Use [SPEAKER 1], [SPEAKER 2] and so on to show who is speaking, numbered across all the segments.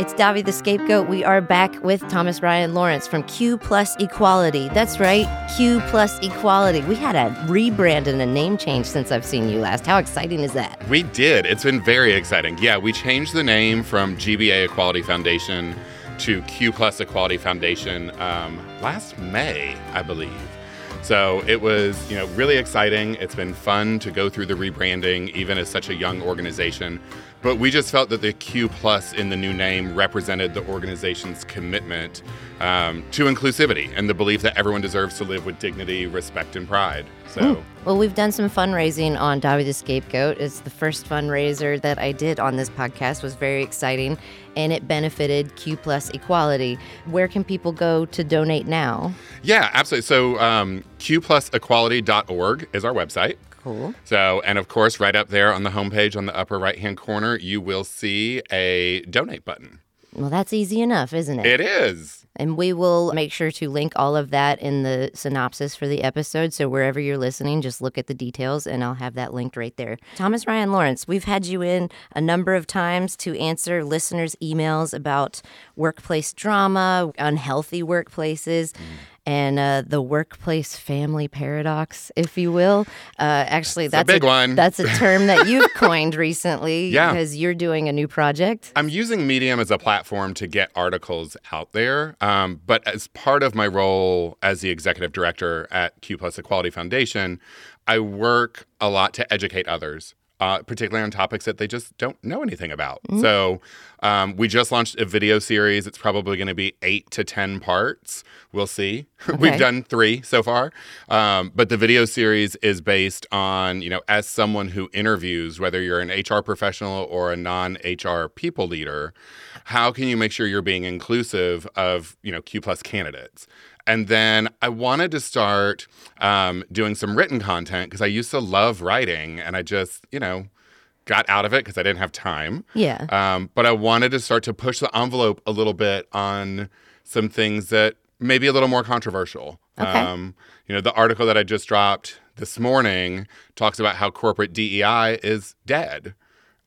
[SPEAKER 1] It's Davi the Scapegoat. We are back with Thomas Ryan Lawrence from Q Plus Equality. That's right, Q Plus Equality. We had a rebrand and a name change since I've seen you last. How exciting is that?
[SPEAKER 2] We did. It's been very exciting. Yeah, we changed the name from GBA Equality Foundation to Q Plus Equality Foundation um, last May, I believe. So it was, you know, really exciting. It's been fun to go through the rebranding, even as such a young organization. But we just felt that the Q plus in the new name represented the organization's commitment um, to inclusivity and the belief that everyone deserves to live with dignity, respect, and pride. So,
[SPEAKER 1] well, we've done some fundraising on Davi the Scapegoat. It's the first fundraiser that I did on this podcast. It was very exciting, and it benefited Q Plus Equality. Where can people go to donate now?
[SPEAKER 2] Yeah, absolutely. So, um, qplusequality.org is our website.
[SPEAKER 1] Cool.
[SPEAKER 2] So, and of course, right up there on the homepage on the upper right hand corner, you will see a donate button.
[SPEAKER 1] Well, that's easy enough, isn't it?
[SPEAKER 2] It is.
[SPEAKER 1] And we will make sure to link all of that in the synopsis for the episode. So wherever you're listening, just look at the details and I'll have that linked right there. Thomas Ryan Lawrence, we've had you in a number of times to answer listeners' emails about workplace drama, unhealthy workplaces. Mm and uh, the workplace family paradox, if you will. Uh, actually, that's
[SPEAKER 2] a big
[SPEAKER 1] a,
[SPEAKER 2] one.
[SPEAKER 1] That's a term that you've coined recently
[SPEAKER 2] yeah.
[SPEAKER 1] because you're doing a new project.
[SPEAKER 2] I'm using Medium as a platform to get articles out there. Um, but as part of my role as the executive director at Q Plus Equality Foundation, I work a lot to educate others uh, particularly on topics that they just don't know anything about. Mm-hmm. So um, we just launched a video series. It's probably going to be eight to 10 parts. We'll see. Okay. We've done three so far. Um, but the video series is based on, you know, as someone who interviews, whether you're an HR professional or a non HR people leader, how can you make sure you're being inclusive of, you know, Q plus candidates? And then I wanted to start um, doing some written content because I used to love writing and I just, you know, got out of it because I didn't have time.
[SPEAKER 1] Yeah.
[SPEAKER 2] Um, but I wanted to start to push the envelope a little bit on some things that may be a little more controversial.
[SPEAKER 1] Okay. Um,
[SPEAKER 2] you know, the article that I just dropped this morning talks about how corporate DEI is dead.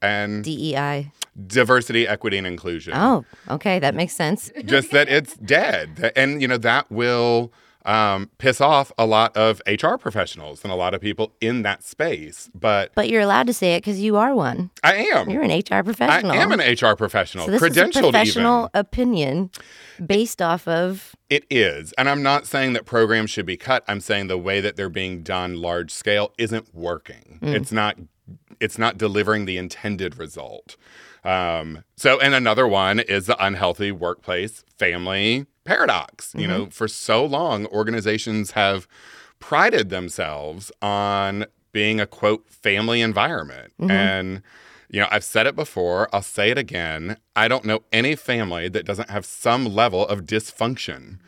[SPEAKER 2] And
[SPEAKER 1] DEI
[SPEAKER 2] diversity, equity, and inclusion.
[SPEAKER 1] Oh, okay, that makes sense.
[SPEAKER 2] Just that it's dead, and you know that will um, piss off a lot of HR professionals and a lot of people in that space. But
[SPEAKER 1] but you're allowed to say it because you are one.
[SPEAKER 2] I am.
[SPEAKER 1] You're an HR professional.
[SPEAKER 2] I am an HR professional.
[SPEAKER 1] So this
[SPEAKER 2] credentialed
[SPEAKER 1] is a professional
[SPEAKER 2] even.
[SPEAKER 1] opinion based off of.
[SPEAKER 2] It is, and I'm not saying that programs should be cut. I'm saying the way that they're being done large scale isn't working. Mm. It's not. It's not delivering the intended result. Um, so, and another one is the unhealthy workplace family paradox. Mm-hmm. You know, for so long, organizations have prided themselves on being a quote family environment. Mm-hmm. And, you know, I've said it before, I'll say it again. I don't know any family that doesn't have some level of dysfunction.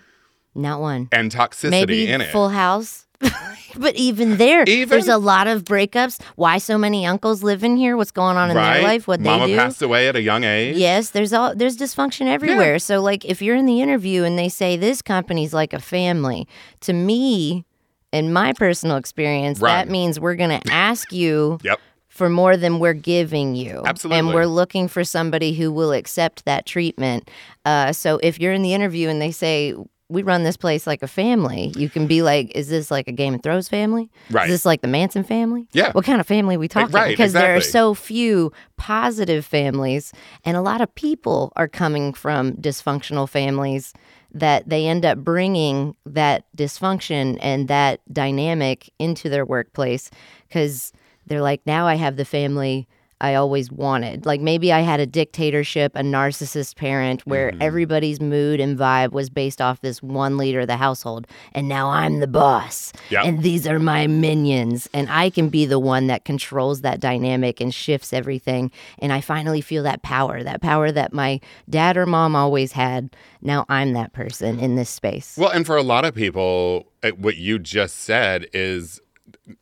[SPEAKER 1] Not one.
[SPEAKER 2] And toxicity
[SPEAKER 1] Maybe
[SPEAKER 2] in it.
[SPEAKER 1] Full house. but even there,
[SPEAKER 2] even,
[SPEAKER 1] there's a lot of breakups. Why so many uncles live in here? What's going on in
[SPEAKER 2] right?
[SPEAKER 1] their life? What
[SPEAKER 2] Mama
[SPEAKER 1] they do?
[SPEAKER 2] Mama passed away at a young age.
[SPEAKER 1] Yes, there's all there's dysfunction everywhere.
[SPEAKER 2] Yeah.
[SPEAKER 1] So like if you're in the interview and they say this company's like a family, to me, in my personal experience,
[SPEAKER 2] Run.
[SPEAKER 1] that means we're gonna ask you
[SPEAKER 2] yep.
[SPEAKER 1] for more than we're giving you.
[SPEAKER 2] Absolutely.
[SPEAKER 1] And we're looking for somebody who will accept that treatment. Uh, so if you're in the interview and they say we run this place like a family. You can be like, is this like a Game of Thrones family?
[SPEAKER 2] Right.
[SPEAKER 1] Is this like the Manson family?
[SPEAKER 2] Yeah.
[SPEAKER 1] What kind of family are we talking?
[SPEAKER 2] Right,
[SPEAKER 1] because there are so few positive families, and a lot of people are coming from dysfunctional families that they end up bringing that dysfunction and that dynamic into their workplace because they're like, now I have the family I always wanted. Like maybe I had a dictatorship, a narcissist parent where
[SPEAKER 2] Mm-hmm.
[SPEAKER 1] everybody's mood and vibe was based off this one leader of the household. And now I'm the boss.
[SPEAKER 2] Yep.
[SPEAKER 1] And these are my minions. And I can be the one that controls that dynamic and shifts everything. And I finally feel that power, that power that my dad or mom always had. Now I'm that person in this space.
[SPEAKER 2] Well, and for a lot of people, what you just said is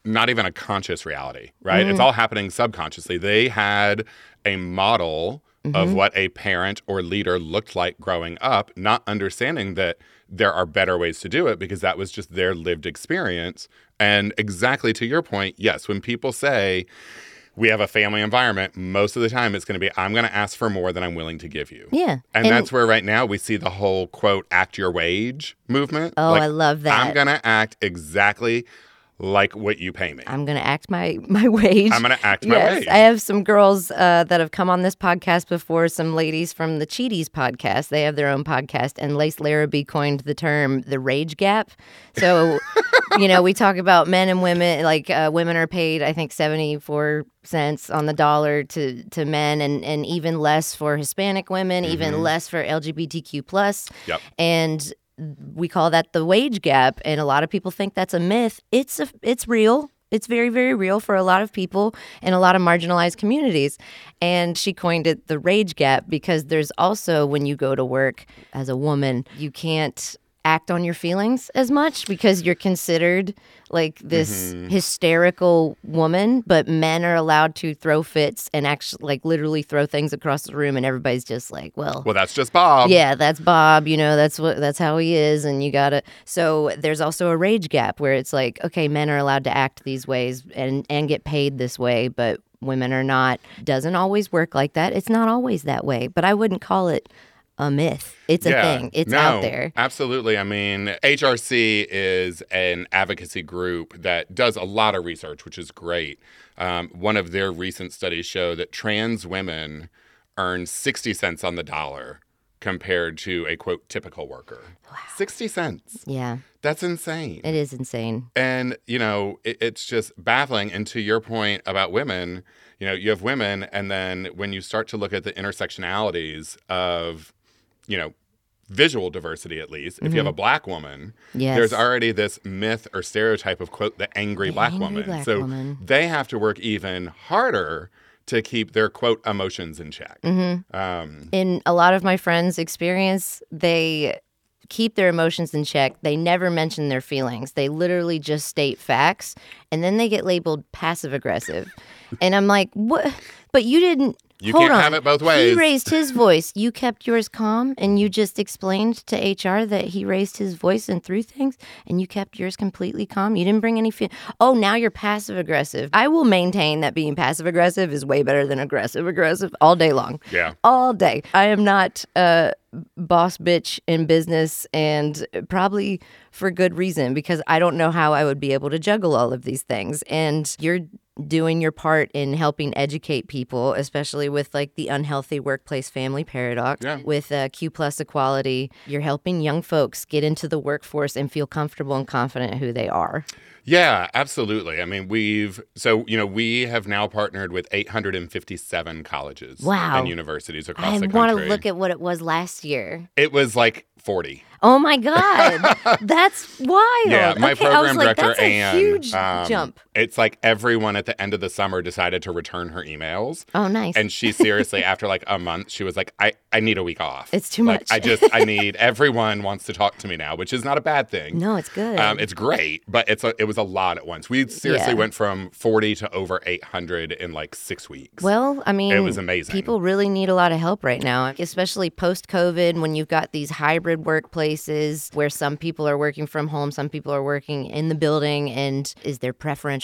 [SPEAKER 2] not even a conscious reality, right?
[SPEAKER 1] Mm-hmm.
[SPEAKER 2] It's all happening subconsciously. They had a model
[SPEAKER 1] Mm-hmm.
[SPEAKER 2] of what a parent or leader looked like growing up, not understanding that there are better ways to do it because that was just their lived experience. And exactly to your point, yes, when people say, we have a family environment, most of the time it's going to be, I'm going to ask for more than I'm willing to give you.
[SPEAKER 1] Yeah.
[SPEAKER 2] And, that's where right now we see the whole quote, act your wage movement.
[SPEAKER 1] Oh, I love that.
[SPEAKER 2] I'm going to act exactly like what you pay me.
[SPEAKER 1] I'm going to act my my wage.
[SPEAKER 2] I'm going to act my
[SPEAKER 1] yes,
[SPEAKER 2] wage.
[SPEAKER 1] I have some girls uh, that have come on this podcast before. Some ladies from the Cheaties podcast. They have their own podcast, and Lace Larrabee coined the term the rage gap. So, you know, we talk about men and women. Like uh, women are paid, I think, seventy four cents on the dollar to to men, and and even less for Hispanic women, even less for LGBTQ plus.
[SPEAKER 2] Yep.
[SPEAKER 1] And we call that the wage gap and a lot of people think that's a myth. It's a it's real. It's very very real for a lot of people in a lot of marginalized communities. And she coined it the rage gap because there's also when you go to work as a woman you can't act on your feelings as much because you're considered like this mm-hmm. hysterical woman but men are allowed to throw fits and actually like literally throw things across the room and everybody's just like well
[SPEAKER 2] well, that's just Bob.
[SPEAKER 1] yeah, that's Bob. You know, that's what that's how he is, and you gotta. So there's also a rage gap where it's like, okay, men are allowed to act these ways and and get paid this way, but women are not. Doesn't always work like that. It's not always that way, but I wouldn't call it a myth. It's a thing. It's
[SPEAKER 2] no,
[SPEAKER 1] out there.
[SPEAKER 2] Absolutely. I mean, HRC is an advocacy group that does a lot of research, which is great. Um, one of their recent studies show that trans women earn 60 cents on the dollar compared to a quote typical worker. Wow. 60 cents.
[SPEAKER 1] Yeah,
[SPEAKER 2] That's insane.
[SPEAKER 1] it is insane.
[SPEAKER 2] And, you know, it, it's just baffling. And to your point about women, you know, you have women, and then when you start to look at the intersectionalities of, you know, visual diversity at least, if you have a black woman,
[SPEAKER 1] Mm-hmm. Yes.
[SPEAKER 2] there's already this myth or stereotype of, quote, the angry black
[SPEAKER 1] angry
[SPEAKER 2] woman.
[SPEAKER 1] black
[SPEAKER 2] so
[SPEAKER 1] woman.
[SPEAKER 2] they have to work even harder to keep their, quote, emotions in check.
[SPEAKER 1] Mm-hmm.
[SPEAKER 2] Um,
[SPEAKER 1] in a lot of my friends' experience, they keep their emotions in check. They never mention their feelings. They literally just state facts and then they get labeled passive aggressive. and I'm like, "What? But you didn't
[SPEAKER 2] You
[SPEAKER 1] hold
[SPEAKER 2] can't
[SPEAKER 1] on.
[SPEAKER 2] have it both ways.
[SPEAKER 1] He raised his voice. You kept yours calm and you just explained to HR that he raised his voice and threw things and you kept yours completely calm. You didn't bring any feel. Oh, now you're passive aggressive. I will maintain that being passive aggressive is way better than aggressive aggressive all day long
[SPEAKER 2] yeah.
[SPEAKER 1] all day. I am not a boss bitch in business and probably for good reason because I don't know how I would be able to juggle all of these things. And you're doing your part in helping educate people, especially with like the unhealthy workplace family paradox.
[SPEAKER 2] Yeah.
[SPEAKER 1] With uh, Q plus equality, you're helping young folks get into the workforce and feel comfortable and confident who they are.
[SPEAKER 2] Yeah, absolutely. I mean, we've so you know we have now partnered with 857 colleges
[SPEAKER 1] Wow.
[SPEAKER 2] and universities across
[SPEAKER 1] I
[SPEAKER 2] the country.
[SPEAKER 1] I want to look at what it was last year.
[SPEAKER 2] it was like 40.
[SPEAKER 1] Oh my God, that's wild.
[SPEAKER 2] Yeah, my
[SPEAKER 1] okay, I was
[SPEAKER 2] program
[SPEAKER 1] like,
[SPEAKER 2] director
[SPEAKER 1] that's a
[SPEAKER 2] Anne.
[SPEAKER 1] huge
[SPEAKER 2] um,
[SPEAKER 1] jump.
[SPEAKER 2] It's like everyone at the end of the summer decided to return her emails.
[SPEAKER 1] Oh, nice.
[SPEAKER 2] And she seriously, after like a month, she was like, I, I need a week off.
[SPEAKER 1] It's too
[SPEAKER 2] Like,
[SPEAKER 1] much.
[SPEAKER 2] I just, I need, everyone wants to talk to me now, which is not a bad thing.
[SPEAKER 1] no, it's good.
[SPEAKER 2] Um, it's great, but it's a, it was a lot at once. We seriously
[SPEAKER 1] Yeah.
[SPEAKER 2] went from 40 to over 800 in like six weeks.
[SPEAKER 1] well, I mean,
[SPEAKER 2] It was amazing.
[SPEAKER 1] People really need a lot of help right now, especially post COVID when you've got these hybrid workplaces where some people are working from home, some people are working in the building. And is there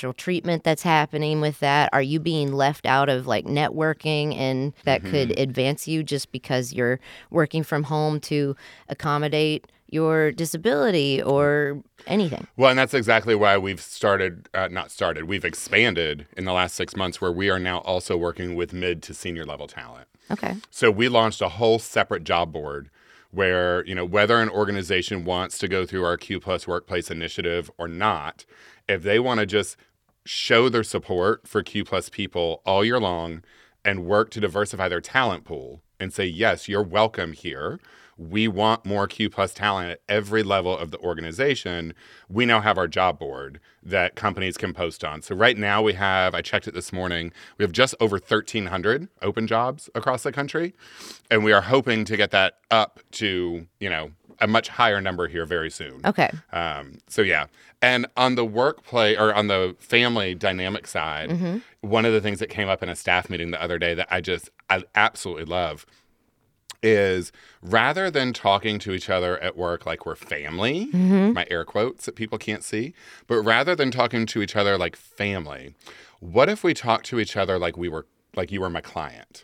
[SPEAKER 1] preferential treatment that's happening with that? Are you being left out of like networking and that
[SPEAKER 2] Mm-hmm.
[SPEAKER 1] could advance you just because you're working from home to accommodate? Your disability or anything.
[SPEAKER 2] Well, and that's exactly why we've started, uh, not started, we've expanded in the last six months where we are now also working with mid to senior level talent.
[SPEAKER 1] Okay.
[SPEAKER 2] So we launched a whole separate job board where, you know, whether an organization wants to go through our Q plus workplace initiative or not, if they want to just show their support for Q plus people all year long and work to diversify their talent pool and say, yes, you're welcome here. We want more Q plus talent at every level of the organization. We now have our job board that companies can post on. So right now we have, I checked it this morning, we have just over 1,300 open jobs across the country. And we are hoping to get that up to, you know, a much higher number here very soon.
[SPEAKER 1] Okay.
[SPEAKER 2] Um, so yeah, and on the workplace or on the family dynamic side,
[SPEAKER 1] Mm-hmm.
[SPEAKER 2] one of the things that came up in a staff meeting the other day that I just I absolutely love is rather than talking to each other at work like we're family,
[SPEAKER 1] Mm-hmm.
[SPEAKER 2] my air quotes that people can't see, but rather than talking to each other like family, what if we talk to each other like we were like you were my client?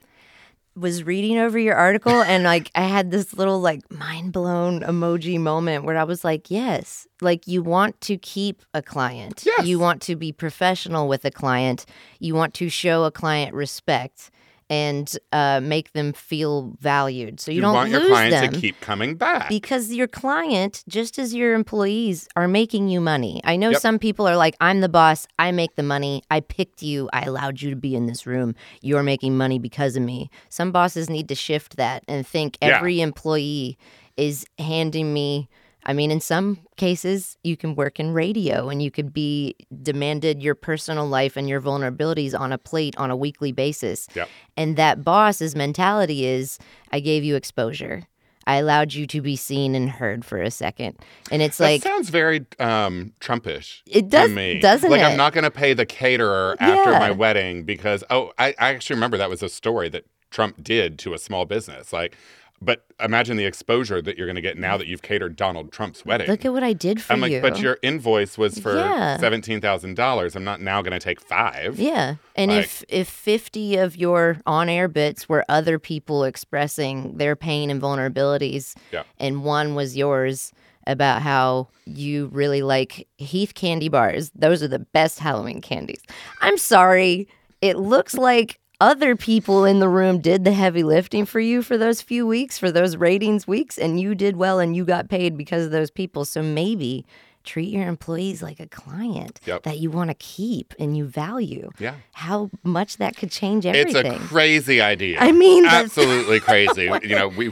[SPEAKER 1] Was reading over your article and like I had this little like mind blown emoji moment where I was like, yes, like you want to keep a client.
[SPEAKER 2] Yes.
[SPEAKER 1] You want to be professional with a client. You want to show a client respect and uh, make them feel valued. So you, don't
[SPEAKER 2] want
[SPEAKER 1] lose
[SPEAKER 2] your client
[SPEAKER 1] them
[SPEAKER 2] to keep coming back.
[SPEAKER 1] because your client, just as your employees, are making you money. I know
[SPEAKER 2] Yep.
[SPEAKER 1] some people are like, I'm the boss, I make the money, I picked you, I allowed you to be in this room, you're making money because of me. Some bosses need to shift that and think
[SPEAKER 2] Yeah.
[SPEAKER 1] every employee is handing me. I mean, in some cases, you can work in radio and you could be demanded your personal life and your vulnerabilities on a plate on a weekly basis.
[SPEAKER 2] Yep.
[SPEAKER 1] And that boss's mentality is I gave you exposure. I allowed you to be seen and heard for a second. And it's
[SPEAKER 2] that
[SPEAKER 1] like,
[SPEAKER 2] sounds very um, Trumpish.
[SPEAKER 1] It does-
[SPEAKER 2] to me.
[SPEAKER 1] doesn't
[SPEAKER 2] like
[SPEAKER 1] it?
[SPEAKER 2] I'm not going to pay the caterer after
[SPEAKER 1] Yeah.
[SPEAKER 2] my wedding because oh, I, I actually remember that was a story that Trump did to a small business. Like, but imagine the exposure that you're going to get now that you've catered Donald Trump's wedding.
[SPEAKER 1] look at what I did for you.
[SPEAKER 2] I'm like,
[SPEAKER 1] you.
[SPEAKER 2] but your invoice was for
[SPEAKER 1] Yeah.
[SPEAKER 2] seventeen thousand dollars. I'm not now going to take five.
[SPEAKER 1] Yeah. And
[SPEAKER 2] Like-
[SPEAKER 1] if if 50 of your on-air bits were other people expressing their pain and vulnerabilities
[SPEAKER 2] Yeah.
[SPEAKER 1] and one was yours about how you really like Heath candy bars. Those are the best Halloween candies. I'm sorry. It looks like other people in the room did the heavy lifting for you for those few weeks, for those ratings weeks, and you did well and you got paid because of those people. So maybe treat your employees like a client
[SPEAKER 2] Yep.
[SPEAKER 1] that you want to keep and you value.
[SPEAKER 2] Yeah.
[SPEAKER 1] How much that could change everything.
[SPEAKER 2] It's a crazy idea.
[SPEAKER 1] I mean,
[SPEAKER 2] absolutely crazy. Oh you know, we.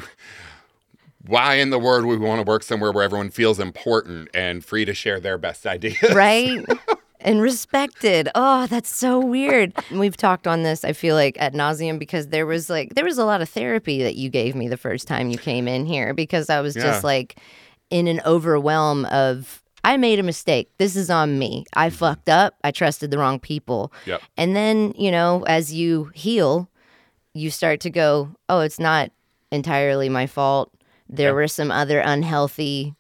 [SPEAKER 2] Why in the world would we want to work somewhere where everyone feels important and free to share their best ideas?
[SPEAKER 1] right? and respected. Oh, that's so weird. And We've talked on this, I feel like, at nauseum because there was like there was a lot of therapy that you gave me the first time you came in here because I was
[SPEAKER 2] Yeah.
[SPEAKER 1] just like in an overwhelm of I made a mistake. This is on me. I mm-hmm. fucked up. I trusted the wrong people.
[SPEAKER 2] Yep.
[SPEAKER 1] And then, you know, as you heal, you start to go, oh, it's not entirely my fault. There
[SPEAKER 2] Yeah.
[SPEAKER 1] were some other unhealthy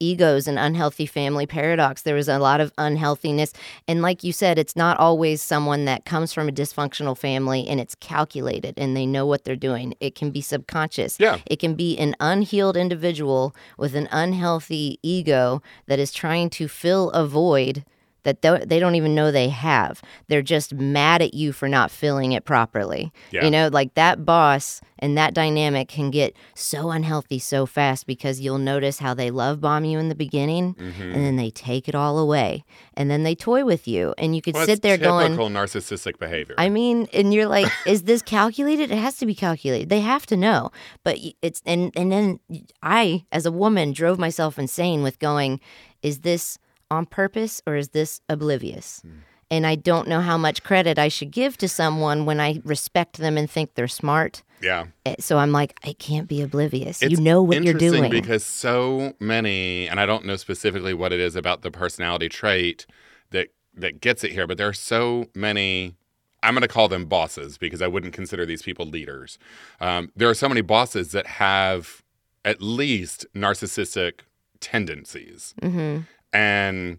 [SPEAKER 1] egos and unhealthy family paradox. There was a lot of unhealthiness. And like you said, it's not always someone that comes from a dysfunctional family and it's calculated and they know what they're doing. It can be subconscious.
[SPEAKER 2] Yeah.
[SPEAKER 1] It can be an unhealed individual with an unhealthy ego that is trying to fill a void that th- they don't even know they have. They're just mad at you for not filling it properly.
[SPEAKER 2] Yeah.
[SPEAKER 1] You know, like that boss and that dynamic can get so unhealthy so fast because you'll notice how they love bomb you in the beginning
[SPEAKER 2] Mm-hmm.
[SPEAKER 1] and then they take it all away and then they toy with you and you could
[SPEAKER 2] Well,
[SPEAKER 1] sit there going
[SPEAKER 2] typical narcissistic behavior.
[SPEAKER 1] I mean, and you're like, is this calculated? It has to be calculated. They have to know. But it's and and then I, as a woman, drove myself insane with going, is this on purpose or is this oblivious?
[SPEAKER 2] Hmm.
[SPEAKER 1] And I don't know how much credit I should give to someone when I respect them and think they're smart.
[SPEAKER 2] yeah.
[SPEAKER 1] Eh, So I'm like, I can't be oblivious.
[SPEAKER 2] It's
[SPEAKER 1] you know what you're doing.
[SPEAKER 2] because so many, and I don't know specifically what it is about the personality trait that that gets it here, but there are so many. I'm going to call them bosses because I wouldn't consider these people leaders. Um, there are so many bosses that have at least narcissistic tendencies,
[SPEAKER 1] hmm
[SPEAKER 2] and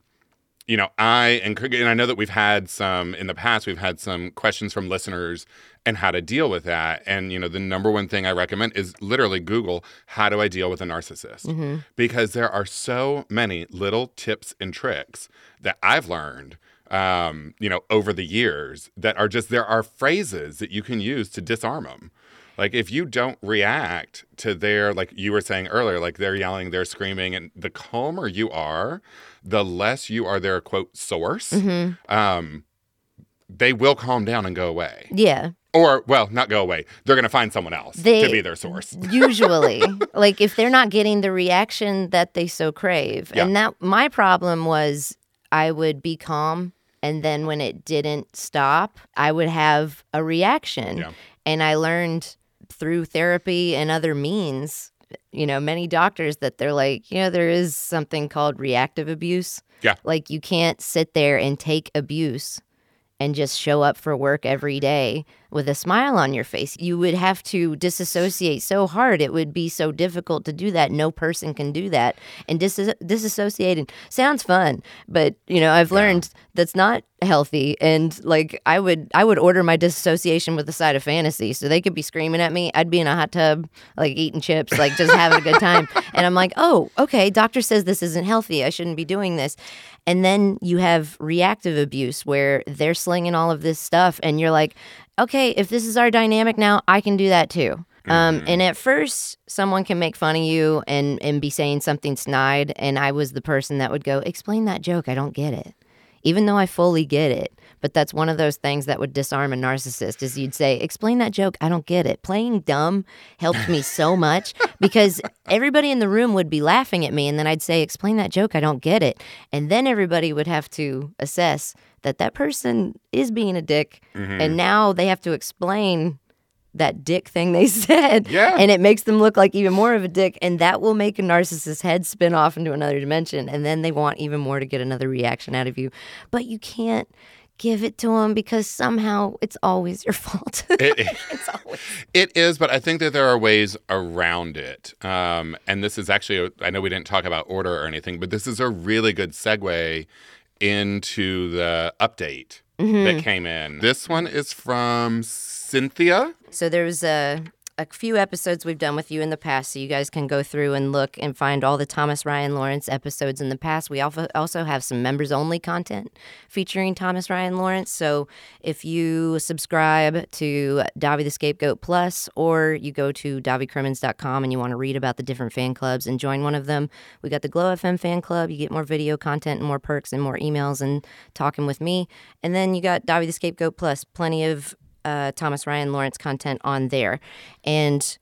[SPEAKER 2] you know, I and, and I know that we've had some in the past. We've had some questions from listeners and how to deal with that. And you know, the number one thing I recommend is literally Google how do I deal with a narcissist
[SPEAKER 1] hmm
[SPEAKER 2] because there are so many little tips and tricks that I've learned. Um, you know, over the years, that are just there are phrases that you can use to disarm them. Like if you don't react to their, like you were saying earlier, like they're yelling, they're screaming, and the calmer you are, the less you are their quote source,
[SPEAKER 1] hmm
[SPEAKER 2] um, they will calm down and go away.
[SPEAKER 1] Yeah.
[SPEAKER 2] Or, well, not go away. They're going to find someone else
[SPEAKER 1] They-
[SPEAKER 2] to be their source.
[SPEAKER 1] usually like if they're not getting the reaction that they so crave
[SPEAKER 2] Yeah.
[SPEAKER 1] and that my problem was i would be calm and then when it didn't stop i would have a reaction
[SPEAKER 2] Yeah.
[SPEAKER 1] and i learned through therapy and other means you know many doctors that they're like you know there is something called reactive abuse
[SPEAKER 2] Yeah.
[SPEAKER 1] like you can't sit there and take abuse and just show up for work every day with a smile on your face. You would have to disassociate so hard. It would be so difficult to do that. No person can do that. And dis- disassociating sounds fun, but you know, I've learned that's not healthy. And like I would I would order my disassociation with a side of fantasy. So they could be screaming at me. I'd be in a hot tub, like eating chips, like just having a good time. And I'm like, oh, okay, doctor says this isn't healthy. I shouldn't be doing this. And then you have reactive abuse where they're slinging all of this stuff, and you're like, okay, if this is our dynamic now, I can do that too. Um,
[SPEAKER 2] Mm-hmm.
[SPEAKER 1] and at first, someone can make fun of you and, and be saying something snide. And I was the person that would go, explain that joke. I don't get it. Even though I fully get it. But that's one of those things that would disarm a narcissist is you'd say, explain that joke. I don't get it. Playing dumb helped me so much because everybody in the room would be laughing at me. And then I'd say, explain that joke. I don't get it. And then everybody would have to assess that that person is being a dick.
[SPEAKER 2] Mm-hmm.
[SPEAKER 1] And now they have to explain that dick thing they said.
[SPEAKER 2] Yeah.
[SPEAKER 1] And it makes them look like even more of a dick. And that will make a narcissist's head spin off into another dimension. And then they want even more to get another reaction out of you. But you can't give it to them because somehow it's always your fault.
[SPEAKER 2] It,
[SPEAKER 1] it's always.
[SPEAKER 2] it is, but I think that there are ways around it. Um, and this is actually, I know we didn't talk about order or anything, but this is a really good segue into the update that came in. This one is from Cynthia.
[SPEAKER 1] So there's a, a few episodes we've done with you in the past, so you guys can go through and look and find all the Thomas Ryan Lawrence episodes in the past. We also also have some members only content featuring Thomas Ryan Lawrence. So if you subscribe to Davi the Scapegoat Plus, or you go to davicrimmins.com and you want to read about the different fan clubs and join one of them, we got the Glow FM fan club. You get more video content and more perks and more emails and talking with me. And then you got Davi the Scapegoat Plus, plenty of uh, Thomas Ryan Lawrence content on there. And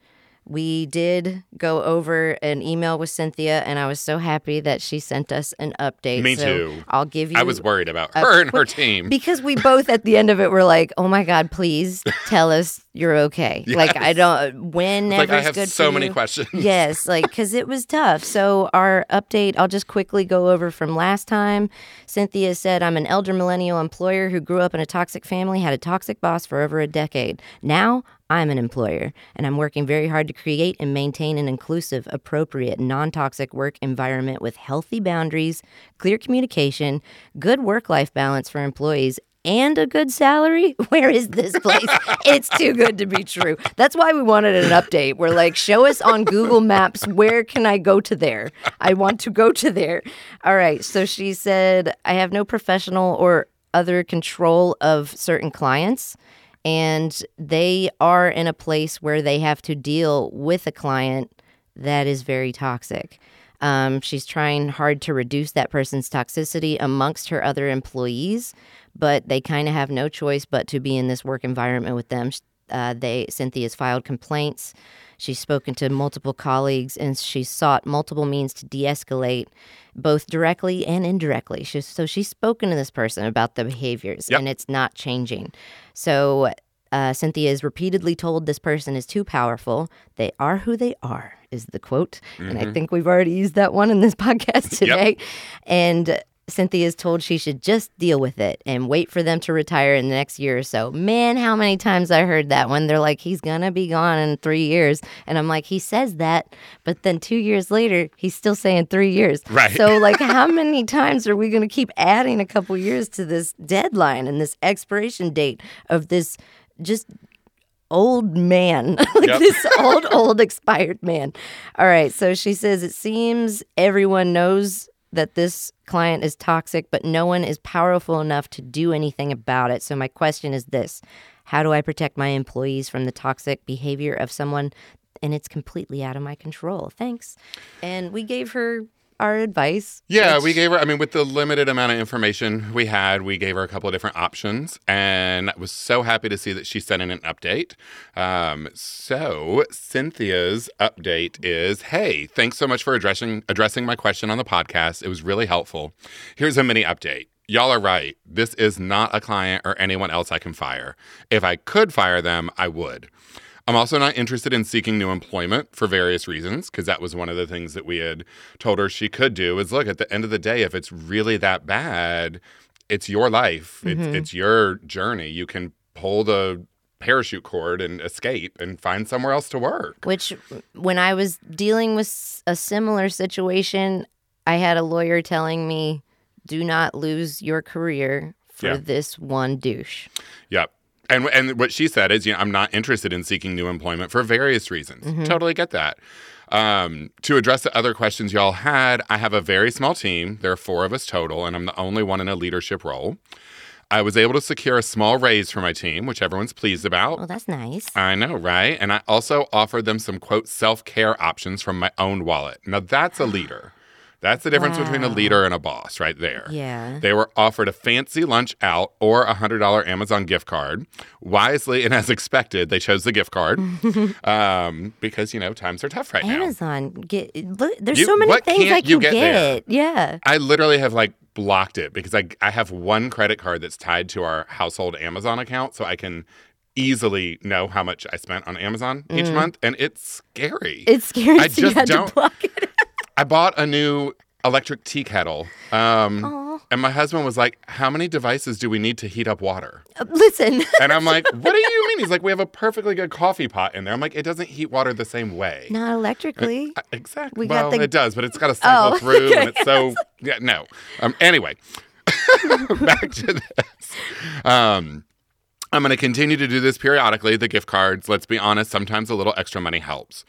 [SPEAKER 1] we did go over an email with Cynthia, and I was so happy that she sent us an update.
[SPEAKER 2] Me
[SPEAKER 1] So
[SPEAKER 2] too.
[SPEAKER 1] I'll give you.
[SPEAKER 2] I was worried about her and her team.
[SPEAKER 1] because we both at the end of it were like, "Oh my God, please tell us you're okay." Like I don't. Whenever
[SPEAKER 2] like I have
[SPEAKER 1] good
[SPEAKER 2] so many
[SPEAKER 1] you.
[SPEAKER 2] questions.
[SPEAKER 1] Yes, like because it was tough. So our update, I'll just quickly go over from last time. Cynthia said, "I'm an elder millennial employer who grew up in a toxic family, had a toxic boss for over a decade. Now." I'm an employer, and I'm working very hard to create and maintain an inclusive, appropriate, non toxic work environment with healthy boundaries, clear communication, good work life balance for employees, and a good salary? Where is this place? it's too good to be true. That's why we wanted an update. We're like, show us on Google Maps where can I go to there? I want to go to there. All right. So she said, I have no professional or other control of certain clients. And they are in a place where they have to deal with a client that is very toxic. Um, she's trying hard to reduce that person's toxicity amongst her other employees, but they kind of have no choice but to be in this work environment with them. Uh, they Cynthia's filed complaints. She's spoken to multiple colleagues and she's sought multiple means to de-escalate, both directly and indirectly. She's, so she's spoken to this person about the behaviors,
[SPEAKER 2] Yep.
[SPEAKER 1] and it's not changing. So uh, Cynthia is repeatedly told this person is too powerful. They are who they are, is the quote. And I think we've already used that one in this podcast today. And Cynthia is told she should just deal with it and wait for them to retire in the next year or so. Man, how many times I heard that when they're like, he's to be gone in three years. And I'm like, he says that, but then two years later, he's still saying three years.
[SPEAKER 2] Right.
[SPEAKER 1] So, like, how many times are we to keep adding a couple years to this deadline and this expiration date of this just old man, like
[SPEAKER 2] Yep.
[SPEAKER 1] this old, old expired man. All right. So she says it seems everyone knows that this client is toxic, but no one is powerful enough to do anything about it. So my question is this How do I protect my employees from the toxic behavior of someone? And it's completely out of my control. Thanks. And we gave her our advice.
[SPEAKER 2] Yeah,
[SPEAKER 1] which-
[SPEAKER 2] we gave her, I mean, with the limited amount of information we had, we gave her a couple of different options. And I was so happy to see that she sent in an update. Um, so Cynthia's update is Hey, thanks so much for addressing, addressing my question on the podcast. It was really helpful. Here's a mini update. Y'all are right. This is not a client or anyone else I can fire. If I could fire them, I would. I'm also not interested in seeking new employment for various reasons, because that was one of the things that we had told her she could do. Is look, at the end of the day, if it's really that bad, it's your life.
[SPEAKER 1] Mm-hmm.
[SPEAKER 2] It's it's your journey. You can pull the parachute cord and escape and find somewhere else to work.
[SPEAKER 1] Which, when I was dealing with a similar situation, I had a lawyer telling me, do not lose your career for
[SPEAKER 2] Yeah.
[SPEAKER 1] this one douche.
[SPEAKER 2] Yep. And and what she said is, you know, I'm not interested in seeking new employment for various reasons.
[SPEAKER 1] Mm-hmm.
[SPEAKER 2] Totally get that. Um, to address the other questions y'all had, I have a very small team. There are four of us total, and I'm the only one in a leadership role. I was able to secure a small raise for my team, which everyone's pleased about.
[SPEAKER 1] Well, that's nice.
[SPEAKER 2] I know, right? And I also offered them some quote self care options from my own wallet. Now that's a leader. That's the difference between a leader and a boss, right there.
[SPEAKER 1] Yeah.
[SPEAKER 2] They were offered a fancy lunch out or a hundred dollar Amazon gift card. Wisely and as expected, they chose the gift card um, because you know times are tough right now.
[SPEAKER 1] Amazon, get look, there's
[SPEAKER 2] You-
[SPEAKER 1] so many things I can
[SPEAKER 2] you get?
[SPEAKER 1] Yeah.
[SPEAKER 2] I literally have like blocked it because I I have one credit card that's tied to our household Amazon account, so I can easily know how much I spent on Amazon each month, and it's scary.
[SPEAKER 1] Mm. It's scary.
[SPEAKER 2] I just don't-
[SPEAKER 1] to block it.
[SPEAKER 2] I bought a new electric tea kettle, um, and my husband was like, "How many devices do we need to heat up water?"
[SPEAKER 1] Uh, Listen,
[SPEAKER 2] And I'm like, "What do you mean?" He's like, "We have a perfectly good coffee pot in there." I'm like, "It doesn't heat water the same way."
[SPEAKER 1] not electrically.
[SPEAKER 2] Uh, Exactly.
[SPEAKER 1] We got
[SPEAKER 2] well,
[SPEAKER 1] the-
[SPEAKER 2] it does, but it's got to cycle
[SPEAKER 1] Oh,
[SPEAKER 2] through, and it's so yeah. No. Um. Anyway, back to this. Um. I'm going to continue to do this periodically. The gift cards. Let's be honest. Sometimes a little extra money helps.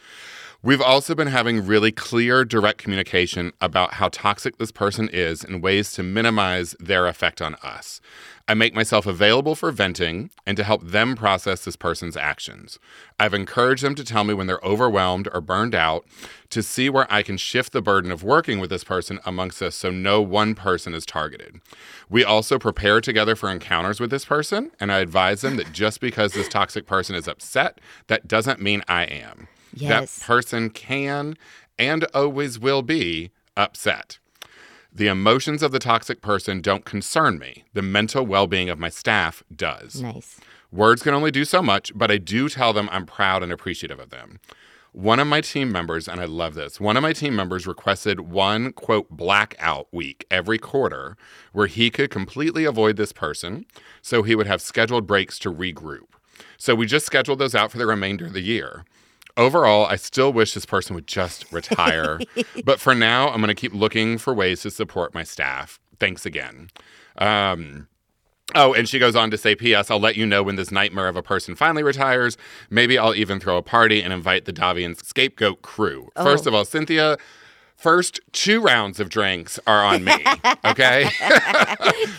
[SPEAKER 2] We've also been having really clear, direct communication about how toxic this person is and ways to minimize their effect on us. I make myself available for venting and to help them process this person's actions. I've encouraged them to tell me when they're overwhelmed or burned out to see where I can shift the burden of working with this person amongst us so no one person is targeted. We also prepare together for encounters with this person, and I advise them that just because this toxic person is upset, that doesn't mean I am
[SPEAKER 1] Yes.
[SPEAKER 2] that person can and always will be upset. The emotions of the toxic person don't concern me. The mental well being of my staff does.
[SPEAKER 1] Nice.
[SPEAKER 2] Words can only do so much, but I do tell them I'm proud and appreciative of them. One of my team members, and I love this, one of my team members requested one quote blackout week every quarter where he could completely avoid this person so he would have scheduled breaks to regroup. So we just scheduled those out for the remainder of the year. Overall, I still wish this person would just retire. but for now, I'm going to keep looking for ways to support my staff. Thanks again. Um, Oh, and she goes on to say, P.S. I'll let you know when this nightmare of a person finally retires. Maybe I'll even throw a party and invite the Davian scapegoat crew. First of all, Cynthia, first two rounds of drinks are on me. Okay.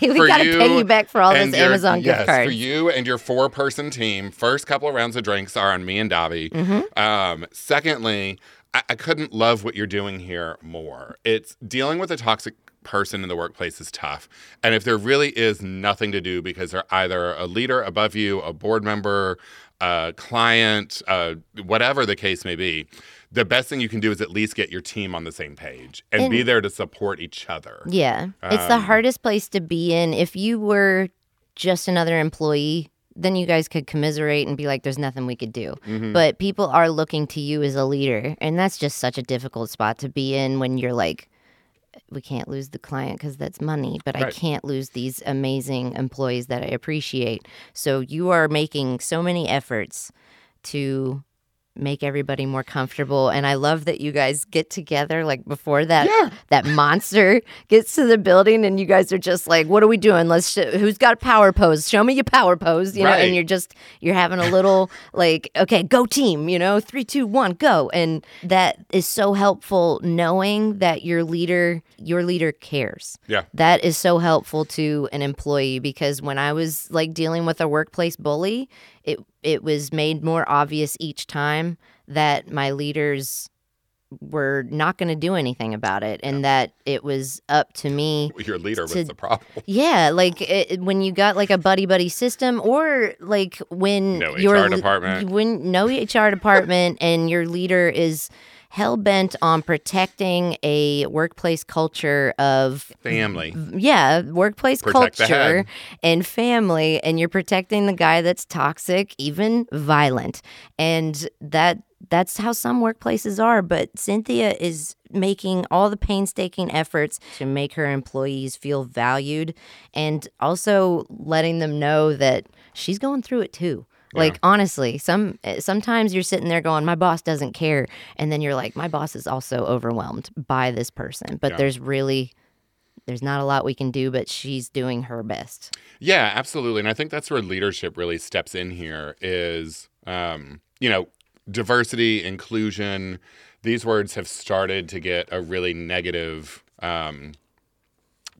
[SPEAKER 1] we got to pay you back for all
[SPEAKER 2] your-
[SPEAKER 1] Amazon
[SPEAKER 2] yes,
[SPEAKER 1] gift cards.
[SPEAKER 2] For you and your four person team, first couple of rounds of drinks are on me and Davi.
[SPEAKER 1] Mm-hmm.
[SPEAKER 2] Um, secondly, I, I couldn't love what you're doing here more. It's dealing with a toxic person in the workplace is tough. And if there really is nothing to do because they're either a leader above you, a board member, a client, uh, whatever the case may be, the best thing you can do is at least get your team on the same page and, be there to support each other.
[SPEAKER 1] Yeah. It's the
[SPEAKER 2] Um,
[SPEAKER 1] hardest place to be in. If you were just another employee, then you guys could commiserate and be like, there's nothing we could do.
[SPEAKER 2] Mhm.
[SPEAKER 1] But people are looking to you as a leader. And that's just such a difficult spot to be in when you're like, we can't lose the client because that's money, but I can't lose these amazing employees that I appreciate. So you are making so many efforts to make everybody more comfortable. And i love that you guys get together like before that
[SPEAKER 2] Yeah.
[SPEAKER 1] that monster gets to the building and you guys are just like what are we doing? Let's sh- who's got a power pose? Show me your power pose you know and you're just you're having a little like okay go team you know three two one go. And that is so helpful knowing that your leader your leader cares.
[SPEAKER 2] Yeah.
[SPEAKER 1] that is so helpful to an employee because when I was like dealing with a workplace bully, it it was made more obvious each time that my leaders were not going to do anything about it and that it was up to me
[SPEAKER 2] Your leader was the problem.
[SPEAKER 1] yeah, like it, when you got like a buddy buddy system, or like when
[SPEAKER 2] No
[SPEAKER 1] your
[SPEAKER 2] HR department.
[SPEAKER 1] when no HR department, and your leader is hell bent on protecting a workplace culture of
[SPEAKER 2] Family.
[SPEAKER 1] yeah, workplace
[SPEAKER 2] Protect
[SPEAKER 1] culture and family, and you're protecting the guy that's toxic, even violent, and that that's how some workplaces are. But Cynthia is making all the painstaking efforts to make her employees feel valued, and also letting them know that she's going through it too. Like honestly, some sometimes you're sitting there going, "My boss doesn't care," and then you're like, "My boss is also overwhelmed by this person." But
[SPEAKER 2] Yeah.
[SPEAKER 1] there's really there's not a lot we can do, but she's doing her best.
[SPEAKER 2] Yeah, absolutely. And I think that's where leadership really steps in here is, um, you know, diversity, inclusion. These words have started to get a really negative um,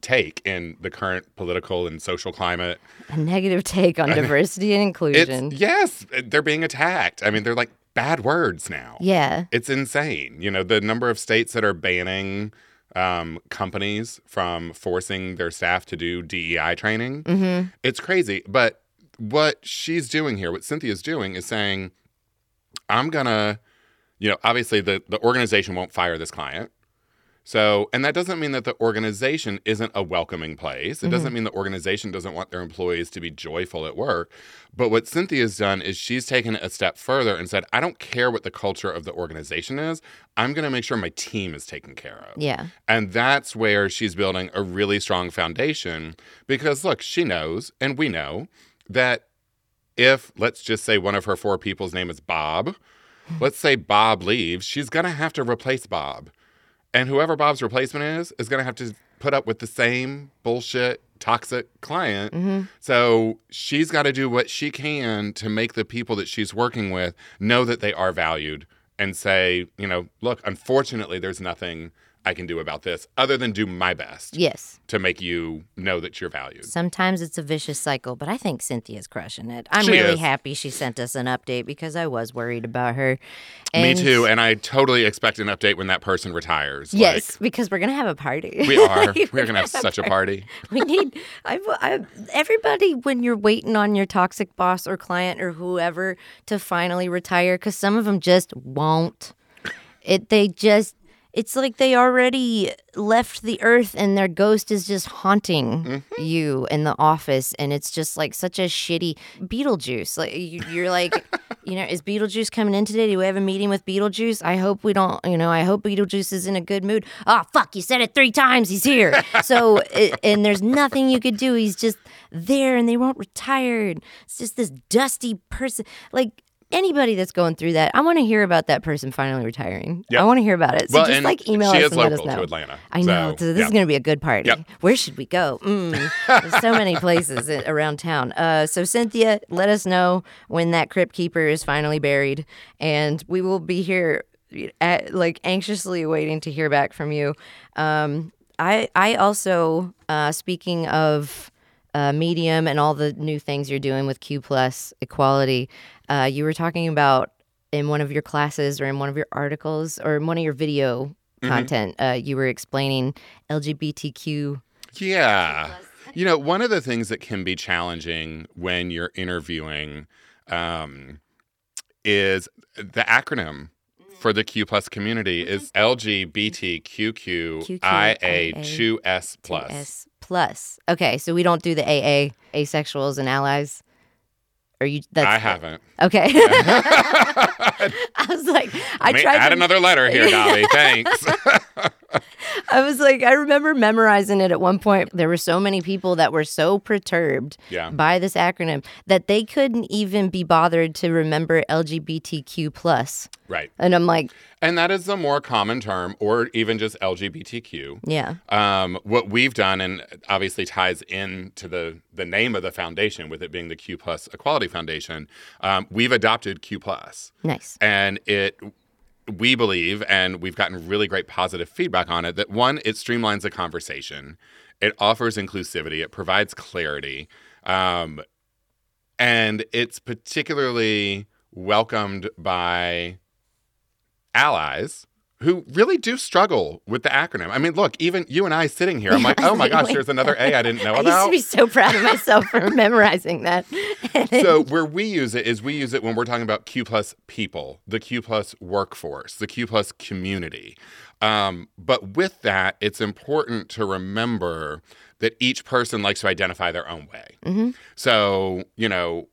[SPEAKER 2] take in the current political and social climate.
[SPEAKER 1] A negative take on diversity and inclusion.
[SPEAKER 2] It's, yes, they're being attacked. I mean, they're like bad words now.
[SPEAKER 1] yeah.
[SPEAKER 2] It's insane. You know, the number of states that are banning um, companies from forcing their staff to do DEI training.
[SPEAKER 1] Mm-hmm.
[SPEAKER 2] It's crazy. But what she's doing here, what Cynthia's doing, is saying, I'm going to, you know, obviously the, the organization won't fire this client. So, and that doesn't mean that the organization isn't a welcoming place. It doesn't mm-hmm. mean the organization doesn't want their employees to be joyful at work. But what Cynthia's done is she's taken it a step further and said, I don't care what the culture of the organization is. I'm going to make sure my team is taken care of.
[SPEAKER 1] Yeah.
[SPEAKER 2] And that's where she's building a really strong foundation because, look, she knows, and we know, that if, let's just say, one of her four people's name is Bob, let's say Bob leaves, she's going to have to replace Bob. And whoever Bob's replacement is, is going to have to put up with the same bullshit, toxic client.
[SPEAKER 1] Mm-hmm.
[SPEAKER 2] So she's got to do what she can to make the people that she's working with know that they are valued and say, you know, look, unfortunately, there's nothing I can do about this other than do my best
[SPEAKER 1] Yes.
[SPEAKER 2] to make you know that you're valued.
[SPEAKER 1] Sometimes it's a vicious cycle, but I think Cynthia's crushing it. I'm
[SPEAKER 2] She
[SPEAKER 1] really
[SPEAKER 2] is.
[SPEAKER 1] happy she sent us an update because I was worried about her.
[SPEAKER 2] Me too. And I totally expect an update when that person retires.
[SPEAKER 1] Yes, because we're gonna have a party.
[SPEAKER 2] We are.
[SPEAKER 1] Like,
[SPEAKER 2] We're going to have such a party.
[SPEAKER 1] we need I, I everybody when you're waiting on your toxic boss or client or whoever to finally retire because some of them just won't it they just it's like they already left the earth and their ghost is just haunting
[SPEAKER 2] Mm-hmm.
[SPEAKER 1] you in the office and it's just like such a shitty beetlejuice. Like you, you're like you know is beetlejuice coming in today? Do we have a meeting with beetlejuice? I hope we don't you know i hope beetlejuice is in a good mood. Oh fuck you said it three times he's here. So and there's nothing you could do he's just there and they won't retire. It's just this dusty person like anybody that's going through that i want to hear about that person finally retiring
[SPEAKER 2] Yep.
[SPEAKER 1] i want to hear about it so
[SPEAKER 2] well,
[SPEAKER 1] just like email
[SPEAKER 2] she
[SPEAKER 1] us
[SPEAKER 2] is
[SPEAKER 1] and let us know
[SPEAKER 2] to Atlanta.
[SPEAKER 1] I know.
[SPEAKER 2] So,
[SPEAKER 1] So this
[SPEAKER 2] yeah.
[SPEAKER 1] is going to be a good party.
[SPEAKER 2] Yep.
[SPEAKER 1] Where should we go? Mm, there's so many places around town. Uh, so Cynthia, let us know when that crypt keeper is finally buried, and we will be here, at, like anxiously waiting to hear back from you. Um, I I also uh, speaking of. Uh, medium and all the new things you're doing with Q plus equality. Uh, you were talking about in one of your classes or in one of your articles or in one of your video content. Uh, you were explaining LGBTQ.
[SPEAKER 2] Yeah. You know, one of the things that can be challenging when you're interviewing um, is the acronym for the Q plus community is LGBTQQIA2S plus.
[SPEAKER 1] S plus. Okay, so we don't do the AA, asexuals and allies. Or you? That's
[SPEAKER 2] I haven't.
[SPEAKER 1] Okay. I was like, I
[SPEAKER 2] me
[SPEAKER 1] tried
[SPEAKER 2] add
[SPEAKER 1] to
[SPEAKER 2] another letter here, Dolly. Thanks.
[SPEAKER 1] I was like, I remember memorizing it at one point. There were so many people that were so perturbed
[SPEAKER 2] Yeah.
[SPEAKER 1] by this acronym that they couldn't even be bothered to remember LGBTQ plus.
[SPEAKER 2] right.
[SPEAKER 1] And I'm like,
[SPEAKER 2] And that is the more common term, or even just LGBTQ.
[SPEAKER 1] yeah,
[SPEAKER 2] Um, what we've done, and obviously ties into the the name of the foundation, with it being the Q Plus Equality Foundation, um, we've adopted Q Plus,
[SPEAKER 1] nice.
[SPEAKER 2] and it we believe, and we've gotten really great positive feedback on it. That one, it streamlines the conversation, it offers inclusivity, it provides clarity, um, and it's particularly welcomed by allies who really do struggle with the acronym. I mean, look, even you and I sitting here, I'm like, oh my gosh, there's another A I didn't know about.
[SPEAKER 1] I used to be so proud of myself for memorizing that.
[SPEAKER 2] so where we use it is we use it when we're talking about Q plus people, the Q plus workforce, the Q plus community. Um, but with that, it's important to remember that each person likes to identify their own way. So, you know,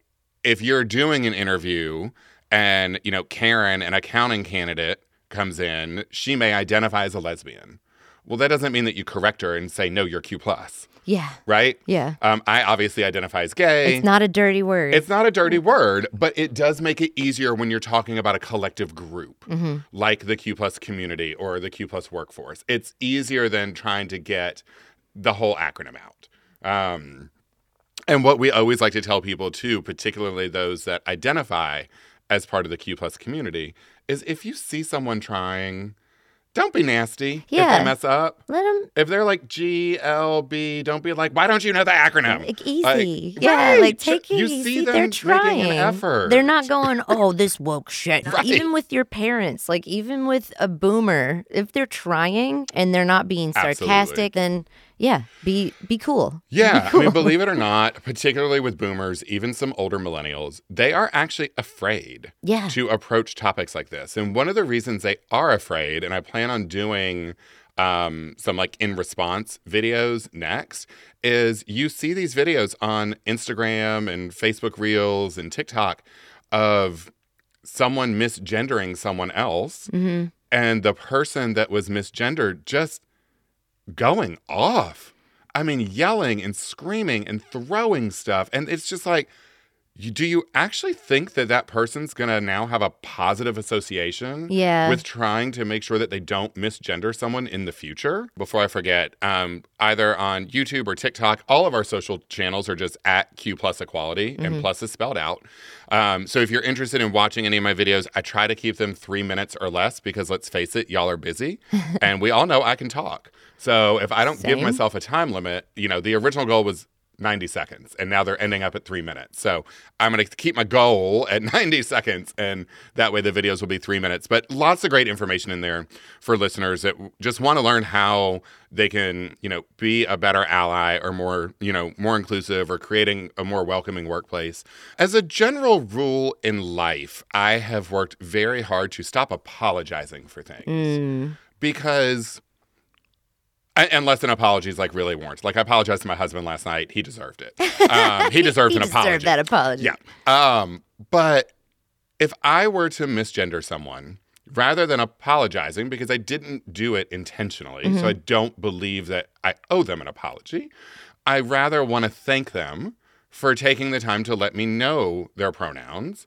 [SPEAKER 2] if you're doing an interview and, you know, Karen, an accounting candidate, comes in, she may identify as a lesbian. Well, that doesn't mean that you correct her and say, no, you're Q plus,
[SPEAKER 1] yeah.
[SPEAKER 2] right?
[SPEAKER 1] Yeah.
[SPEAKER 2] Um, I obviously identify as gay.
[SPEAKER 1] It's not a dirty word.
[SPEAKER 2] It's not a dirty word, but it does make it easier when you're talking about a collective group like the Q plus community or the Q plus workforce. It's easier than trying to get the whole acronym out. Um, and what we always like to tell people too, particularly those that identify as part of the Q plus community, is if you see someone trying, don't be nasty
[SPEAKER 1] Yeah.
[SPEAKER 2] if they mess up.
[SPEAKER 1] Let them
[SPEAKER 2] If they're like G L B, don't be like, why don't you know the acronym?
[SPEAKER 1] like easy.
[SPEAKER 2] Like,
[SPEAKER 1] yeah,
[SPEAKER 2] right.
[SPEAKER 1] like take it
[SPEAKER 2] You
[SPEAKER 1] easy.
[SPEAKER 2] see them
[SPEAKER 1] They're trying.
[SPEAKER 2] an effort.
[SPEAKER 1] They're not going, oh, this woke shit.
[SPEAKER 2] Right.
[SPEAKER 1] Even with your parents, like even with a boomer, if they're trying and they're not being
[SPEAKER 2] Absolutely.
[SPEAKER 1] sarcastic, then yeah, be be cool.
[SPEAKER 2] Yeah, I mean, believe it or not, particularly with boomers, even some older millennials, they are actually afraid
[SPEAKER 1] Yeah.
[SPEAKER 2] to approach topics like this. And one of the reasons they are afraid, and I plan on doing um, some like in response videos next, is you see these videos on Instagram and Facebook Reels and TikTok of someone misgendering someone else,
[SPEAKER 1] hmm
[SPEAKER 2] and the person that was misgendered just going off. I mean, yelling and screaming and throwing stuff. And it's just like, you, do you actually think that that person's going to now have a positive association
[SPEAKER 1] Yeah.
[SPEAKER 2] with trying to make sure that they don't misgender someone in the future? Before I forget, um, either on YouTube or TikTok, all of our social channels are just at Q plus equality, and plus is spelled out. Um, so if you're interested in watching any of my videos, I try to keep them three minutes or less because let's face it, y'all are busy, and we all know I can talk. So if I don't give myself a time limit, you know, the original goal was 90 seconds and now they're ending up at three minutes. So I'm going to keep my goal at 90 seconds and that way the videos will be three minutes. But lots of great information in there for listeners that just want to learn how they can, you know, be a better ally or more, you know, more inclusive or creating a more welcoming workplace. As a general rule in life, I have worked very hard to stop apologizing for things
[SPEAKER 1] Mm.
[SPEAKER 2] because unless an apology is like really warranted. Like I apologized to my husband last night. He deserved it. Um, he deserves
[SPEAKER 1] He
[SPEAKER 2] an
[SPEAKER 1] deserved
[SPEAKER 2] apology.
[SPEAKER 1] that apology.
[SPEAKER 2] Yeah. Um, but if I were to misgender someone, rather than apologizing because I didn't do it intentionally,
[SPEAKER 1] Mm-hmm.
[SPEAKER 2] so I don't believe that I owe them an apology, I rather want to thank them for taking the time to let me know their pronouns.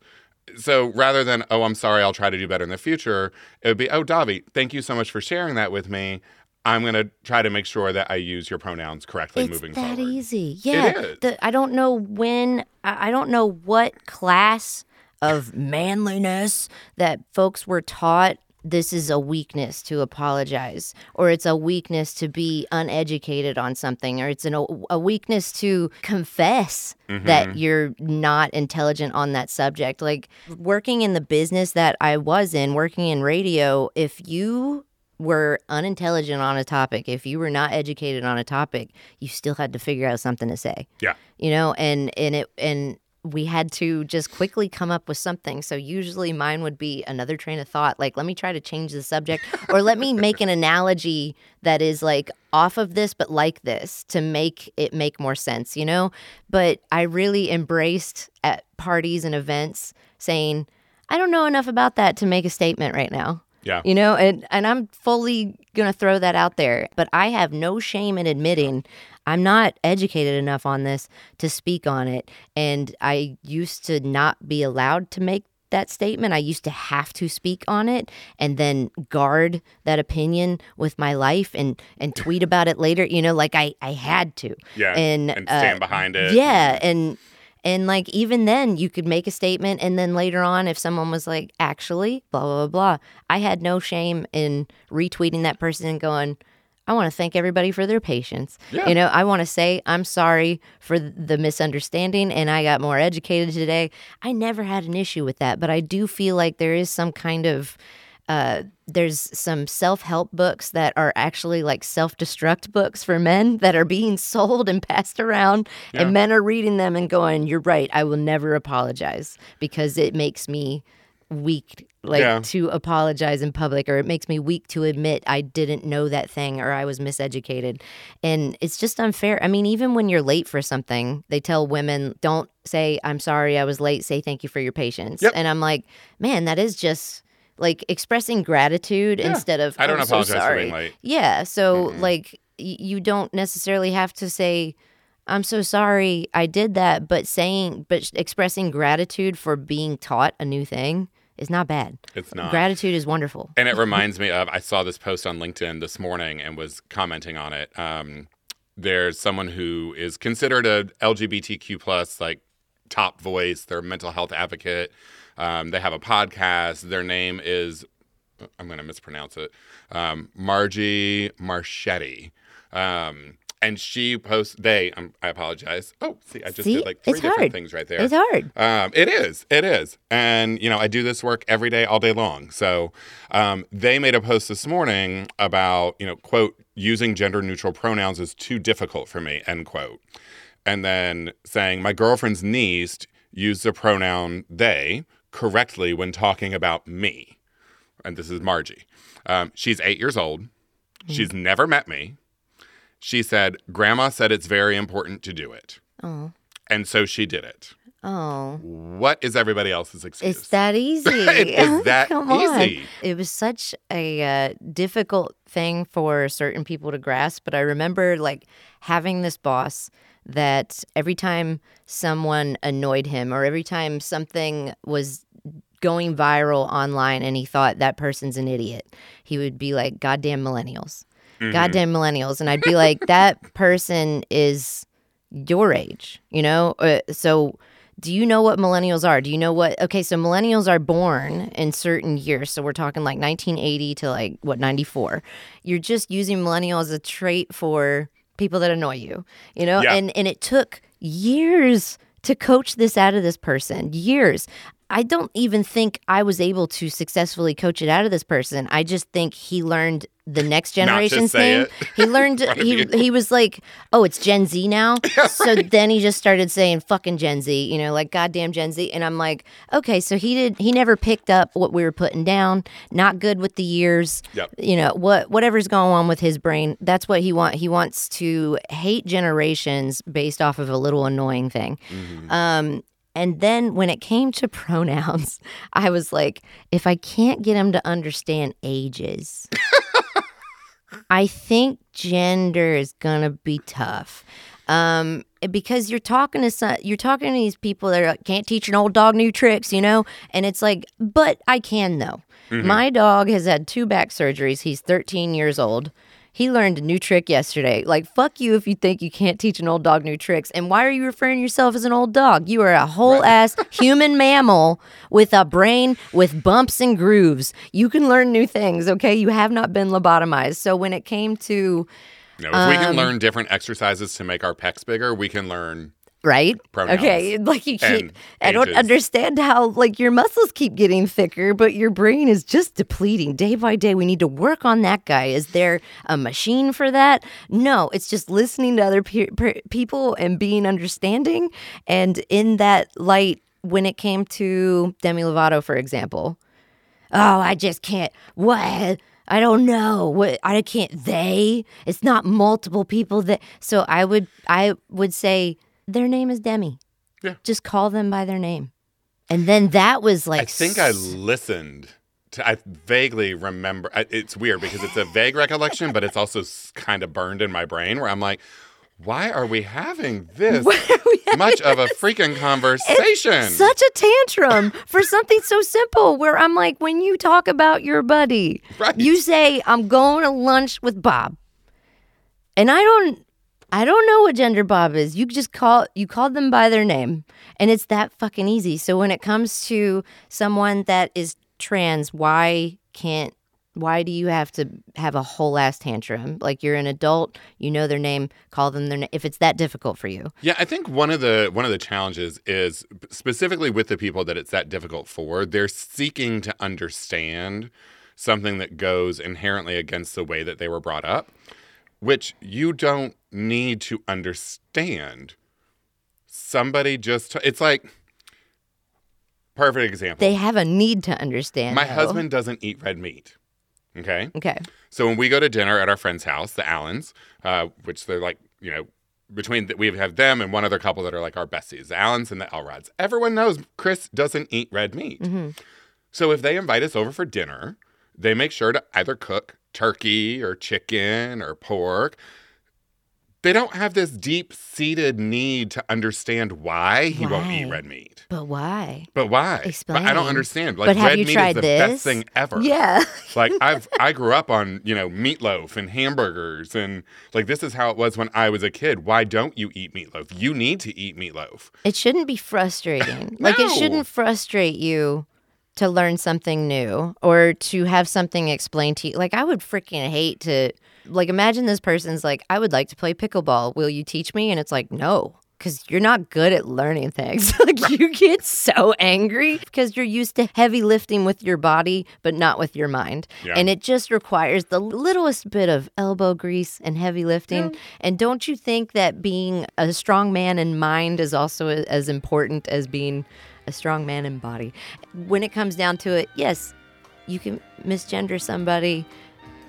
[SPEAKER 2] So rather than, oh, I'm sorry, I'll try to do better in the future, it would be, oh, Davi, thank you so much for sharing that with me. I'm going to try to make sure that I use your pronouns correctly
[SPEAKER 1] It's
[SPEAKER 2] moving
[SPEAKER 1] that
[SPEAKER 2] forward.
[SPEAKER 1] That easy. Yeah. The, I don't know when, I I don't know what class of manliness that folks were taught this is a weakness to apologize, or it's a weakness to be uneducated on something, or it's an, a weakness to confess
[SPEAKER 2] Mm-hmm.
[SPEAKER 1] that you're not intelligent on that subject. Like working in the business that I was in, working in radio, if you were unintelligent on a topic, if you were not educated on a topic, you still had to figure out something to say.
[SPEAKER 2] Yeah.
[SPEAKER 1] You know, and and it and we had to just quickly come up with something. So usually mine would be another train of thought, like let me try to change the subject or let me make an analogy that is like off of this but like this to make it make more sense, you know? But I really embraced at parties and events saying, I don't know enough about that to make a statement right now
[SPEAKER 2] Yeah.
[SPEAKER 1] you know and and i'm fully gonna throw that out there but i have no shame in admitting i'm not educated enough on this to speak on it and i used to not be allowed to make that statement i used to have to speak on it and then guard that opinion with my life and and tweet about it later you know like i i had to
[SPEAKER 2] Yeah.
[SPEAKER 1] and,
[SPEAKER 2] and
[SPEAKER 1] uh,
[SPEAKER 2] stand behind it.
[SPEAKER 1] yeah, and and like even then you could make a statement and then later on if someone was like actually blah blah blah blah, I had no shame in retweeting that person and going I want to thank everybody for their patience.
[SPEAKER 2] Yeah.
[SPEAKER 1] You know, I want to say I'm sorry for the misunderstanding and I got more educated today. I never had an issue with that, but I do feel like there is some kind of uh, there's some self help books that are actually like self destruct books for men that are being sold and passed around,
[SPEAKER 2] Yeah.
[SPEAKER 1] and men are reading them and going, "You're right. I will never apologize because it makes me weak." Like
[SPEAKER 2] Yeah.
[SPEAKER 1] to apologize in public, or it makes me weak to admit I didn't know that thing or I was miseducated. And it's just unfair. I mean, even when you're late for something, they tell women, don't say, I'm sorry I was late, say thank you for your patience.
[SPEAKER 2] Yep.
[SPEAKER 1] And I'm like, man, that is just like expressing gratitude
[SPEAKER 2] Yeah.
[SPEAKER 1] instead of
[SPEAKER 2] I don't
[SPEAKER 1] "I'm so
[SPEAKER 2] apologize for
[SPEAKER 1] sorry."
[SPEAKER 2] being late.
[SPEAKER 1] Yeah. So
[SPEAKER 2] Mm-mm.
[SPEAKER 1] like y- you don't necessarily have to say I'm so sorry I did that, but saying but expressing gratitude for being taught a new thing is not bad.
[SPEAKER 2] It's not.
[SPEAKER 1] Gratitude is wonderful.
[SPEAKER 2] And it reminds me of I saw this post on LinkedIn this morning and was commenting on it. Um, there's someone who is considered a LGBTQ plus like top voice. They're mental health advocate. Um, they have a podcast. Their name is I'm going to mispronounce it. Um, Margie Marchetti. Um, and she posts they um, I apologize. Oh, see, I just
[SPEAKER 1] See?
[SPEAKER 2] did like three
[SPEAKER 1] It's
[SPEAKER 2] different
[SPEAKER 1] hard.
[SPEAKER 2] things right there.
[SPEAKER 1] It's hard.
[SPEAKER 2] Um, it is. It is. And, you know, I do this work every day, all day long. So um, they made a post this morning about, you know, quote, using gender neutral pronouns is too difficult for me, end quote. And then saying, my girlfriend's niece used the pronoun they correctly when talking about me. And this is Margie. Um, she's eight years old. She's never met me. She said, Grandma said it's very important to do it.
[SPEAKER 1] Oh.
[SPEAKER 2] And so she did it.
[SPEAKER 1] Oh.
[SPEAKER 2] What is everybody else's excuse?
[SPEAKER 1] It's that easy.
[SPEAKER 2] It is that
[SPEAKER 1] Come on.
[SPEAKER 2] easy.
[SPEAKER 1] It was such a uh, difficult thing for certain people to grasp, but I remember like having this boss that every time someone annoyed him or every time something was going viral online and he thought that person's an idiot, he would be like, "Goddamn millennials."
[SPEAKER 2] Mm-hmm.
[SPEAKER 1] Goddamn millennials. And I'd be like, that person is your age, you know? Uh, so do you know what millennials are? Do you know what? Okay, so millennials are born in certain years. So we're talking like 1980 to like what 94. You're just using millennial as a trait for people that annoy you, you know?
[SPEAKER 2] Yeah.
[SPEAKER 1] And and it took years to coach this out of this person. Years. I don't even think I was able to successfully coach it out of this person. I just think he learned the next generation's thing. He learned he
[SPEAKER 2] you.
[SPEAKER 1] he was like, "Oh, it's Gen Z now." So then he just started saying fucking Gen Z, you know, like goddamn Gen Z, and I'm like, "Okay, so he did he never picked up what we were putting down. Not good with the years.
[SPEAKER 2] Yep.
[SPEAKER 1] You know, what whatever's going on with his brain, that's what he want he wants to hate generations based off of a little annoying thing.
[SPEAKER 2] Mm-hmm.
[SPEAKER 1] Um and then when it came to pronouns, I was like, if I can't get him to understand ages, I think gender is gonna be tough. Um, because you're talking to some, you're talking to these people that are like, can't teach an old dog new tricks, you know, and it's like, but I can though. My dog has had two back surgeries. He's 13 years old. He learned a new trick yesterday. Like, fuck you if you think you can't teach an old dog new tricks. And why are you referring yourself as an old dog? You are a whole ass human mammal with a brain with bumps and grooves. You can learn new things, okay? You have not been lobotomized. So when it came to,
[SPEAKER 2] No, if we can
[SPEAKER 1] Um,
[SPEAKER 2] learn different exercises to make our pecs bigger, we can learn.
[SPEAKER 1] Right?
[SPEAKER 2] Pronouns
[SPEAKER 1] Okay, like you keep.
[SPEAKER 2] and
[SPEAKER 1] I don't understand how like your muscles keep getting thicker, but your brain is just depleting day by day. We need to work on that guy. Is there a machine for that? No, it's just listening to other pe- pe- people and being understanding. And in that light, when it came to Demi Lovato, for example, oh, I just can't. What? I don't know. What? I can't. They. It's not multiple people that. So I would. I would say their name is Demi.
[SPEAKER 2] Yeah.
[SPEAKER 1] Just call them by their name. And then that was like.
[SPEAKER 2] I think I
[SPEAKER 1] s-
[SPEAKER 2] listened. To, I vaguely remember. It's weird because it's a vague recollection, but it's also kind of burned in my brain where I'm like, why are we having this much of a freaking conversation?
[SPEAKER 1] Such a tantrum for something so simple where I'm like, when you talk about your buddy,
[SPEAKER 2] Right.
[SPEAKER 1] you say, I'm going to lunch with Bob. And I don't I don't know what gender Bob is. You just call you called them by their name. And it's that fucking easy. So when it comes to someone that is trans, why can't why do you have to have a whole ass tantrum? Like you're an adult, you know their name, call them their name. If it's that difficult for you,
[SPEAKER 2] Yeah, I think one of the one of the challenges is specifically with the people that it's that difficult for. They're seeking to understand something that goes inherently against the way that they were brought up, which you don't need to understand. Somebody just, it's like, perfect example.
[SPEAKER 1] They have a need to understand.
[SPEAKER 2] My
[SPEAKER 1] though.
[SPEAKER 2] husband doesn't eat red meat. Okay.
[SPEAKER 1] Okay.
[SPEAKER 2] So when we go to dinner at our friend's house, the Allens, uh, which they're like, you know, between the, we have them and one other couple that are like our besties, the Allens and the Elrods. Everyone knows Chris doesn't eat red meat.
[SPEAKER 1] Mm-hmm.
[SPEAKER 2] So if they invite us over for dinner, they make sure to either cook turkey or chicken or pork. They don't have this deep seated need to understand why he won't eat red meat.
[SPEAKER 1] But why?
[SPEAKER 2] But why? But I
[SPEAKER 1] Explain.
[SPEAKER 2] don't understand. Like
[SPEAKER 1] But have
[SPEAKER 2] red
[SPEAKER 1] you
[SPEAKER 2] meat
[SPEAKER 1] tried
[SPEAKER 2] is the
[SPEAKER 1] this?
[SPEAKER 2] best thing ever
[SPEAKER 1] Yeah.
[SPEAKER 2] like I've I grew up on you know meatloaf and hamburgers and like this is how it was when I was a kid. Why don't you eat meatloaf? You need to eat meatloaf.
[SPEAKER 1] It shouldn't be frustrating. Like it shouldn't frustrate you to learn something new or to have something explained to you. Like I would freaking hate to like imagine this person's like, I would like to play pickleball. Will you teach me? And it's like, no. Because you're not good at learning things. like you get so angry because you're used to heavy lifting with your body, but not with your mind.
[SPEAKER 2] Yeah.
[SPEAKER 1] And it just requires the littlest bit of elbow grease and heavy lifting. And don't you think that being a strong man in mind is also as important as being a strong man in body? When it comes down to it, yes, you can misgender somebody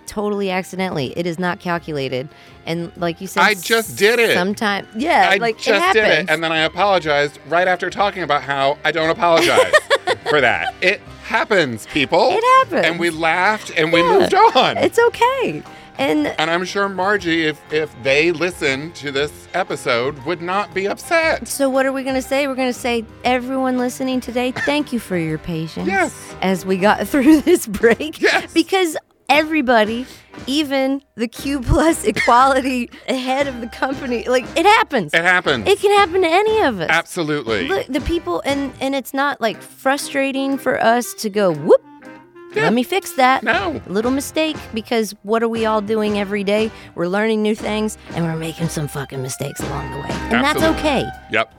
[SPEAKER 1] totally accidentally. It is not calculated. And like you said,
[SPEAKER 2] I just did it.
[SPEAKER 1] Sometimes, yeah,
[SPEAKER 2] I
[SPEAKER 1] like
[SPEAKER 2] just
[SPEAKER 1] it
[SPEAKER 2] did it, and then I apologized right after talking about how I don't apologize for that. It happens, people.
[SPEAKER 1] It happens.
[SPEAKER 2] And we laughed and we
[SPEAKER 1] Yeah.
[SPEAKER 2] moved on.
[SPEAKER 1] it's okay. And
[SPEAKER 2] and I'm sure Margie, if if they listened to this episode, would not be upset.
[SPEAKER 1] So what are we going to say? We're going to say everyone listening today, thank you for your patience.
[SPEAKER 2] Yes.
[SPEAKER 1] As we got through this break.
[SPEAKER 2] Yes.
[SPEAKER 1] Because everybody, even the Q plus equality head of the company, like it happens.
[SPEAKER 2] It happens.
[SPEAKER 1] It can happen to any of us.
[SPEAKER 2] Absolutely.
[SPEAKER 1] Look, the people, and and it's not like frustrating for us to go whoop. Let me fix that.
[SPEAKER 2] No.
[SPEAKER 1] Little mistake because what are we all doing every day? We're learning new things and we're making some fucking mistakes along the way. And that's okay.
[SPEAKER 2] Yep.